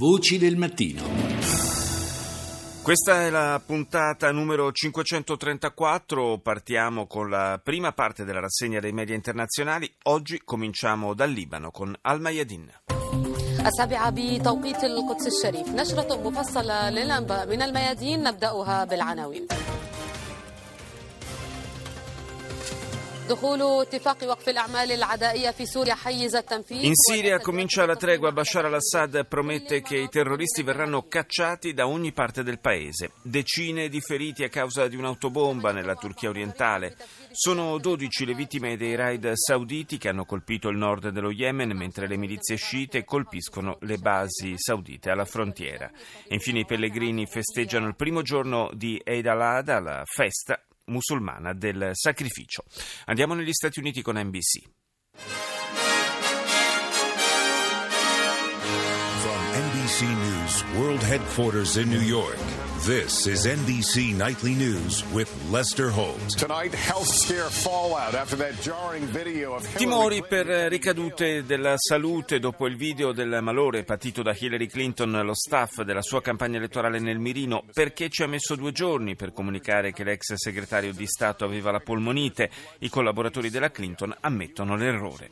Voci del mattino. Questa è la puntata numero 534, partiamo con la prima parte della rassegna dei media internazionali. Oggi cominciamo dal Libano con Al Mayadin. السابعة بتوقيت القدس الشريف نشرة مفصلة للأنباء من الميادين نبدأها بالعناوين In Siria comincia la tregua. Bashar al-Assad promette che i terroristi verranno cacciati da ogni parte del paese. Decine di feriti a causa di un'autobomba nella Turchia orientale. Sono 12 le vittime dei raid sauditi che hanno colpito il nord dello Yemen, mentre le milizie sciite colpiscono le basi saudite alla frontiera. Infine i pellegrini festeggiano il primo giorno di Eid al-Adha, la festa musulmana del sacrificio. Andiamo negli Stati Uniti con NBC. From NBC News World Headquarters in New York. This is NBC Nightly News with Lester Holt. Tonight, fallout after that jarring video of Timori per ricadute della salute dopo il video del malore patito da Hillary Clinton, lo staff della sua campagna elettorale nel mirino, perché ci ha messo due giorni per comunicare che l'ex segretario di Stato aveva la polmonite. I collaboratori della Clinton ammettono l'errore.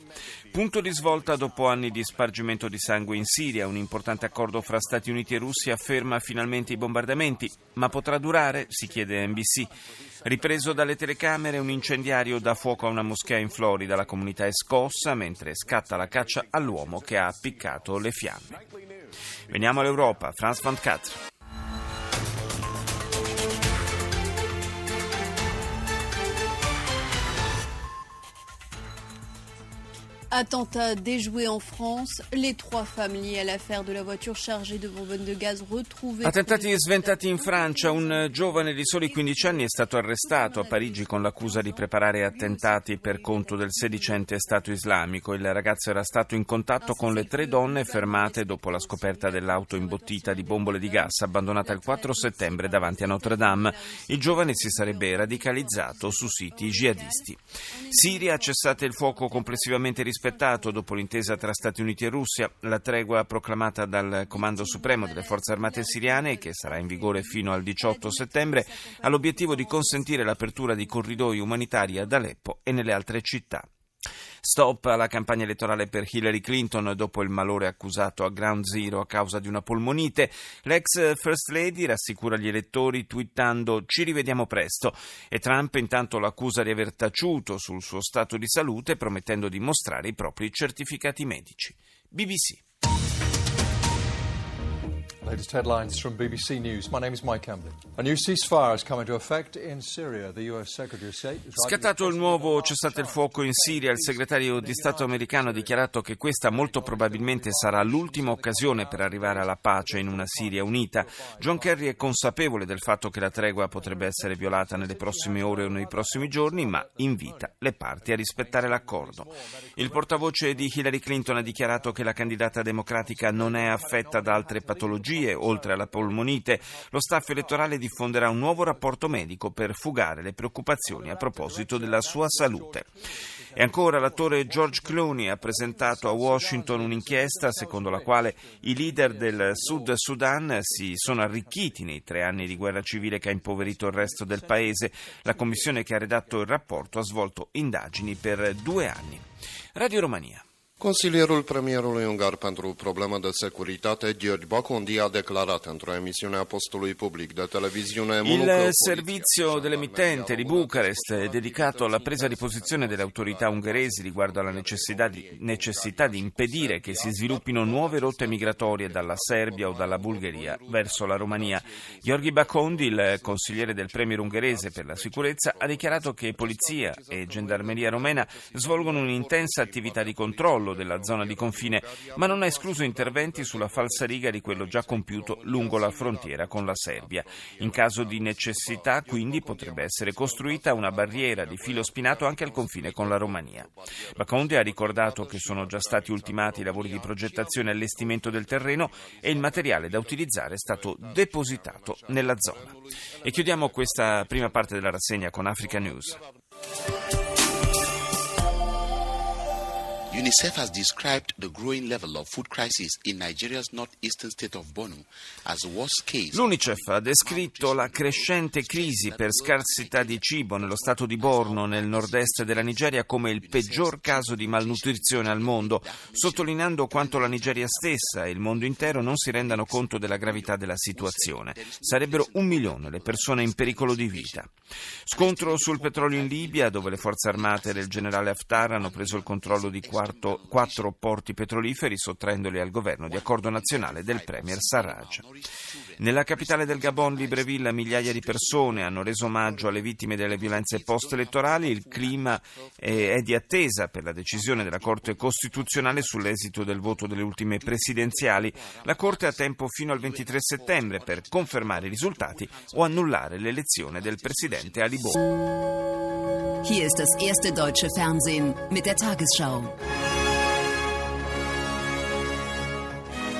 Punto di svolta dopo anni di spargimento di sangue in Siria. Un importante accordo fra Stati Uniti e Russia ferma finalmente i bombardamenti ma potrà durare? si chiede NBC. Ripreso dalle telecamere, un incendiario dà fuoco a una moschea in Florida. La comunità è scossa mentre scatta la caccia all'uomo che ha appiccato le fiamme. Veniamo all'Europa. France 24. Attentat déjoué en France, les trois femmes liées à l'affaire de la voiture chargée de bonbonne de gaz retrouvée. Attentati sventati in Francia, un giovane di soli 15 anni è stato arrestato a Parigi con l'accusa di preparare attentati per conto del sedicente Stato islamico. Il ragazzo era stato in contatto con le tre donne fermate dopo la scoperta dell'auto imbottita di bombole di gas abbandonata il 4 settembre davanti a Notre Dame. Il giovane si sarebbe radicalizzato su siti jihadisti. Siria ha cessato il fuoco complessivamente rispettato rispettato dopo l'intesa tra Stati Uniti e Russia. La tregua proclamata dal Comando Supremo delle Forze Armate siriane, che sarà in vigore fino al 18 settembre, ha l'obiettivo di consentire l'apertura di corridoi umanitari ad Aleppo e nelle altre città. Stop alla campagna elettorale per Hillary Clinton dopo il malore accusato a Ground Zero a causa di una polmonite. L'ex First Lady rassicura gli elettori twittando ci rivediamo presto e Trump intanto l'accusa di aver taciuto sul suo stato di salute promettendo di mostrare i propri certificati medici. BBC Latest headlines from BBC News. My name is Mike Camden. A new ceasefire has come into effect in Syria. The US Secretary of State Scattato il nuovo cessate il fuoco in Siria, il segretario di Stato americano ha dichiarato che questa molto probabilmente sarà l'ultima occasione per arrivare alla pace in una Siria unita. John Kerry è consapevole del fatto che la tregua potrebbe essere violata nelle prossime ore o nei prossimi giorni, ma invita le parti a rispettare l'accordo. Il portavoce di Hillary Clinton ha dichiarato che la candidata democratica non è affetta da altre patologie oltre alla polmonite, lo staff elettorale diffonderà un nuovo rapporto medico per fugare le preoccupazioni a proposito della sua salute. E ancora l'attore George Clooney ha presentato a Washington un'inchiesta secondo la quale i leader del Sud Sudan si sono arricchiti nei tre anni di guerra civile che ha impoverito il resto del paese. La commissione che ha redatto il rapporto ha svolto indagini per due anni. Radio Romania. Consilierul premierului ungar pentru probleme de securitate, Gheorghe Bacondi, a declarat într-o emisiune a postului public de televizione Il servizio dell'emittente di Bucarest è dedicato alla presa di posizione delle autorità ungheresi riguardo alla necessità di, necessità di impedire che si sviluppino nuove rotte migratorie dalla Serbia o dalla Bulgaria verso la Romania. Gheorghe Bacondi, il consigliere del premier ungherese per la sicurezza, ha dichiarato che polizia e gendarmeria romena svolgono un'intensa attività di controllo controllo della zona di confine, ma non ha escluso interventi sulla falsariga di quello già compiuto lungo la frontiera con la Serbia. In caso di necessità, quindi, potrebbe essere costruita una barriera di filo spinato anche al confine con la Romania. Baconde ha ricordato che sono già stati ultimati i lavori di progettazione e allestimento del terreno e il materiale da utilizzare è stato depositato nella zona. E chiudiamo questa prima parte della rassegna con Africa News. UNICEF has described the growing level of food crisis in Nigeria's northeastern state of Borno as worst case. L'UNICEF ha descritto la crescente crisi per scarsità di cibo nello stato di Borno, nel nord-est della Nigeria, come il peggior caso di malnutrizione al mondo, sottolineando quanto la Nigeria stessa e il mondo intero non si rendano conto della gravità della situazione. Sarebbero un milione le persone in pericolo di vita. Scontro sul petrolio in Libia, dove le forze armate del generale Haftar hanno preso il controllo di quarto, quattro porti petroliferi, sottraendoli al governo di accordo nazionale del premier Sarraj. Nella capitale del Gabon, Libreville, migliaia di persone hanno reso omaggio alle vittime delle violenze post-elettorali. Il clima è di attesa per la decisione della Corte Costituzionale sull'esito del voto delle ultime presidenziali. La Corte ha tempo fino al 23 settembre per confermare i risultati o annullare l'elezione del presidente Ali Bongo. Hier ist das erste deutsche Fernsehen mit der Tagesschau.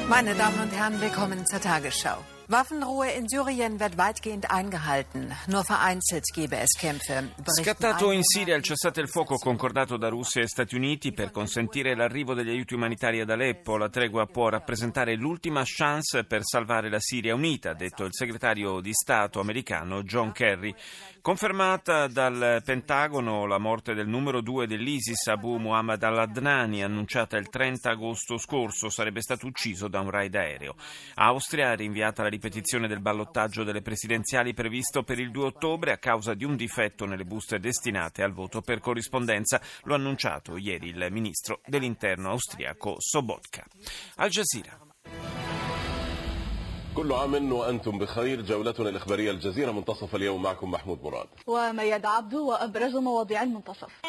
Meine Damen und Herren, willkommen zur Tagesschau. Waffenruhe in Syrien wird weitgehend eingehalten. Nur vereinzelt gebe es Kämpfe. Scattato in Siria il cessate il fuoco concordato da Russia e Stati Uniti per consentire l'arrivo degli aiuti umanitari ad Aleppo. La tregua può rappresentare l'ultima chance per salvare la Siria unita, ha detto il segretario di Stato americano John Kerry. Confermata dal Pentagono la morte del numero due dell'ISIS, Abu Muhammad al-Adnani, annunciata il 30 agosto scorso, sarebbe stato ucciso da un raid aereo. Austria ha rinviata la ripetizione del ballottaggio delle presidenziali previsto per il 2 ottobre a causa di un difetto nelle buste destinate al voto per corrispondenza. Lo ha annunciato ieri il ministro dell'interno austriaco Sobotka. Al Jazeera. كل عام وأنتم بخير. جولتنا الإخبارية الجزيرة منتصف اليوم معكم محمود مراد. ومياد عبدو وأبرز مواضيع المنتصف.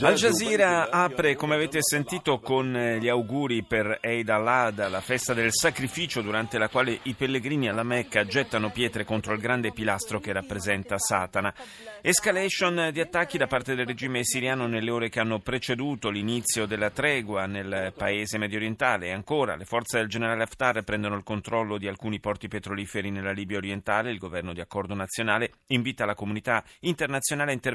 Al Jazeera apre, come avete sentito, con gli auguri per Eid al-Adha, la festa del sacrificio durante la quale i pellegrini alla Mecca gettano pietre contro il grande pilastro che rappresenta Satana. Escalation di attacchi da parte del regime siriano nelle ore che hanno preceduto l'inizio della tregua nel paese mediorientale e ancora le forze del generale Haftar prendono il controllo di alcuni porti petroliferi nella Libia orientale. Il governo di accordo nazionale invita la comunità internazionale a intervenire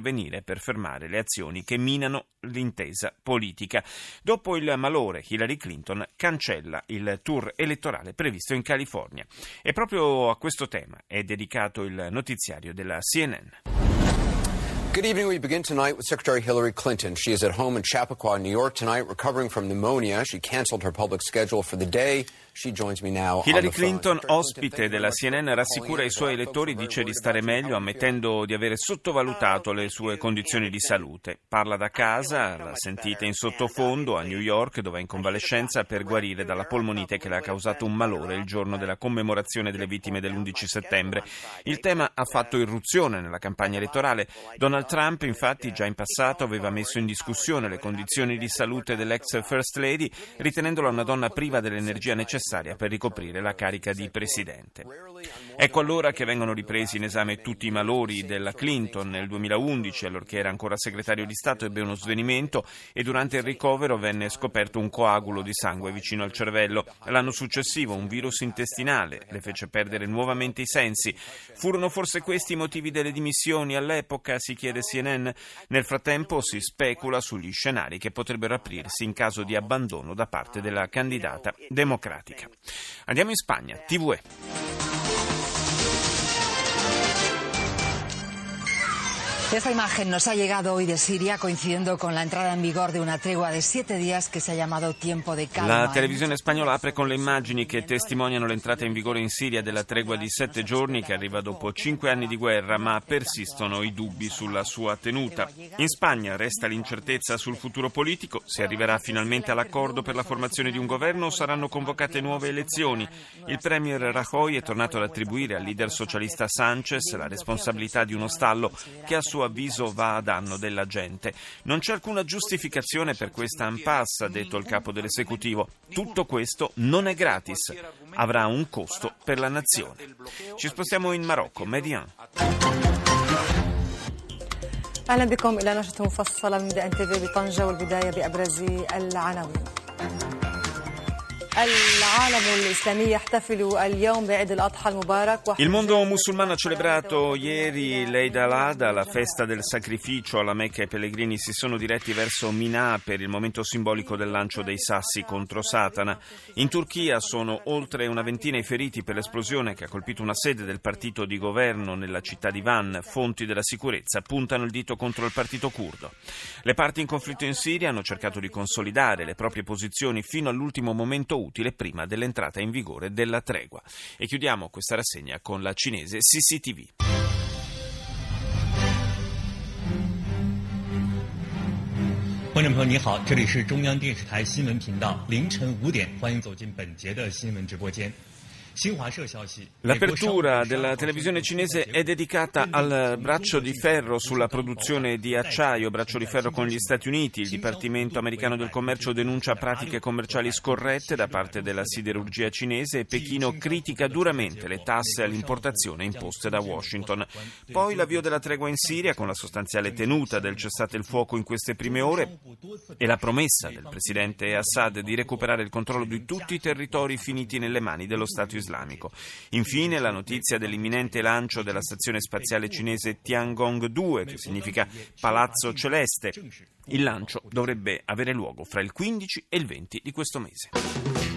per fermare le azioni che minano l'intesa politica. Dopo il malore, Hillary Clinton cancella il tour elettorale previsto in California. E proprio a questo tema è dedicato il notiziario della CNN. Good evening. We begin tonight with Secretary Hillary Clinton. She is at home in Chappaqua, New York tonight, recovering from pneumonia. She canceled her public schedule for the day. Hillary Clinton, ospite della CNN, rassicura i suoi elettori, dice di stare meglio, ammettendo di avere sottovalutato le sue condizioni di salute. Parla da casa, la sentite in sottofondo a New York, dove è in convalescenza per guarire dalla polmonite che le ha causato un malore il giorno della commemorazione delle vittime dell'11 settembre. Il tema ha fatto irruzione nella campagna elettorale. Donald Trump, infatti, già in passato aveva messo in discussione le condizioni di salute dell'ex First Lady, ritenendola una donna priva dell'energia necessaria per ricoprire la carica di presidente. Ecco allora che vengono ripresi in esame tutti i malori della Clinton. Nel 2011, allorché era ancora segretario di Stato, ebbe uno svenimento e durante il ricovero venne scoperto un coagulo di sangue vicino al cervello. L'anno successivo un virus intestinale le fece perdere nuovamente i sensi. Furono forse questi i motivi delle dimissioni all'epoca, si chiede CNN. Nel frattempo si specula sugli scenari che potrebbero aprirsi in caso di abbandono da parte della candidata democratica. Andiamo in Spagna, TVE. Esta imagen nos ha llegado hoy de Siria coincidiendo con la entrada en vigor de una tregua de siete días che si è chiamato Tiempo de Calma. La televisione spagnola apre con le immagini che testimoniano l'entrata in vigore in Siria della tregua di sette giorni che arriva dopo cinque anni di guerra, ma persistono i dubbi sulla sua tenuta. In Spagna resta l'incertezza sul futuro politico, si arriverà finalmente all'accordo per la formazione di un governo o saranno convocate nuove elezioni. Il premier Rajoy è tornato ad attribuire al leader socialista Sanchez la responsabilità di uno stallo che a suo avviso va a danno della gente. Non c'è alcuna giustificazione per questa impasse, ha detto il capo dell'esecutivo. Tutto questo non è gratis, avrà un costo per la nazione. Ci spostiamo in Marocco, Median. اهلا بكم الى نشره مفصله من ان تي في بطنجه والبدايه بابرز العناوين il mondo musulmano ha celebrato ieri l'Eid al-Adha, la festa del sacrificio alla Mecca. I pellegrini si sono diretti verso Minà per il momento simbolico del lancio dei sassi contro Satana. In Turchia sono oltre una ventina i feriti per l'esplosione che ha colpito una sede del partito di governo nella città di Van. Fonti della sicurezza puntano il dito contro il partito curdo. Le parti in conflitto in Siria hanno cercato di consolidare le proprie posizioni fino all'ultimo momento utile prima dell'entrata in vigore della tregua. E chiudiamo questa rassegna con la cinese CCTV. L'apertura della televisione cinese è dedicata al braccio di ferro sulla produzione di acciaio, braccio di ferro con gli Stati Uniti. Il Dipartimento americano del commercio denuncia pratiche commerciali scorrette da parte della siderurgia cinese e Pechino critica duramente le tasse all'importazione imposte da Washington. Poi l'avvio della tregua in Siria con la sostanziale tenuta del cessate il fuoco in queste prime ore e la promessa del presidente Assad di recuperare il controllo di tutti i territori finiti nelle mani dello Stato islamico islamico. Infine la notizia dell'imminente lancio della stazione spaziale cinese Tiangong 2, che significa Palazzo Celeste. Il lancio dovrebbe avere luogo fra il 15 e il 20 di questo mese.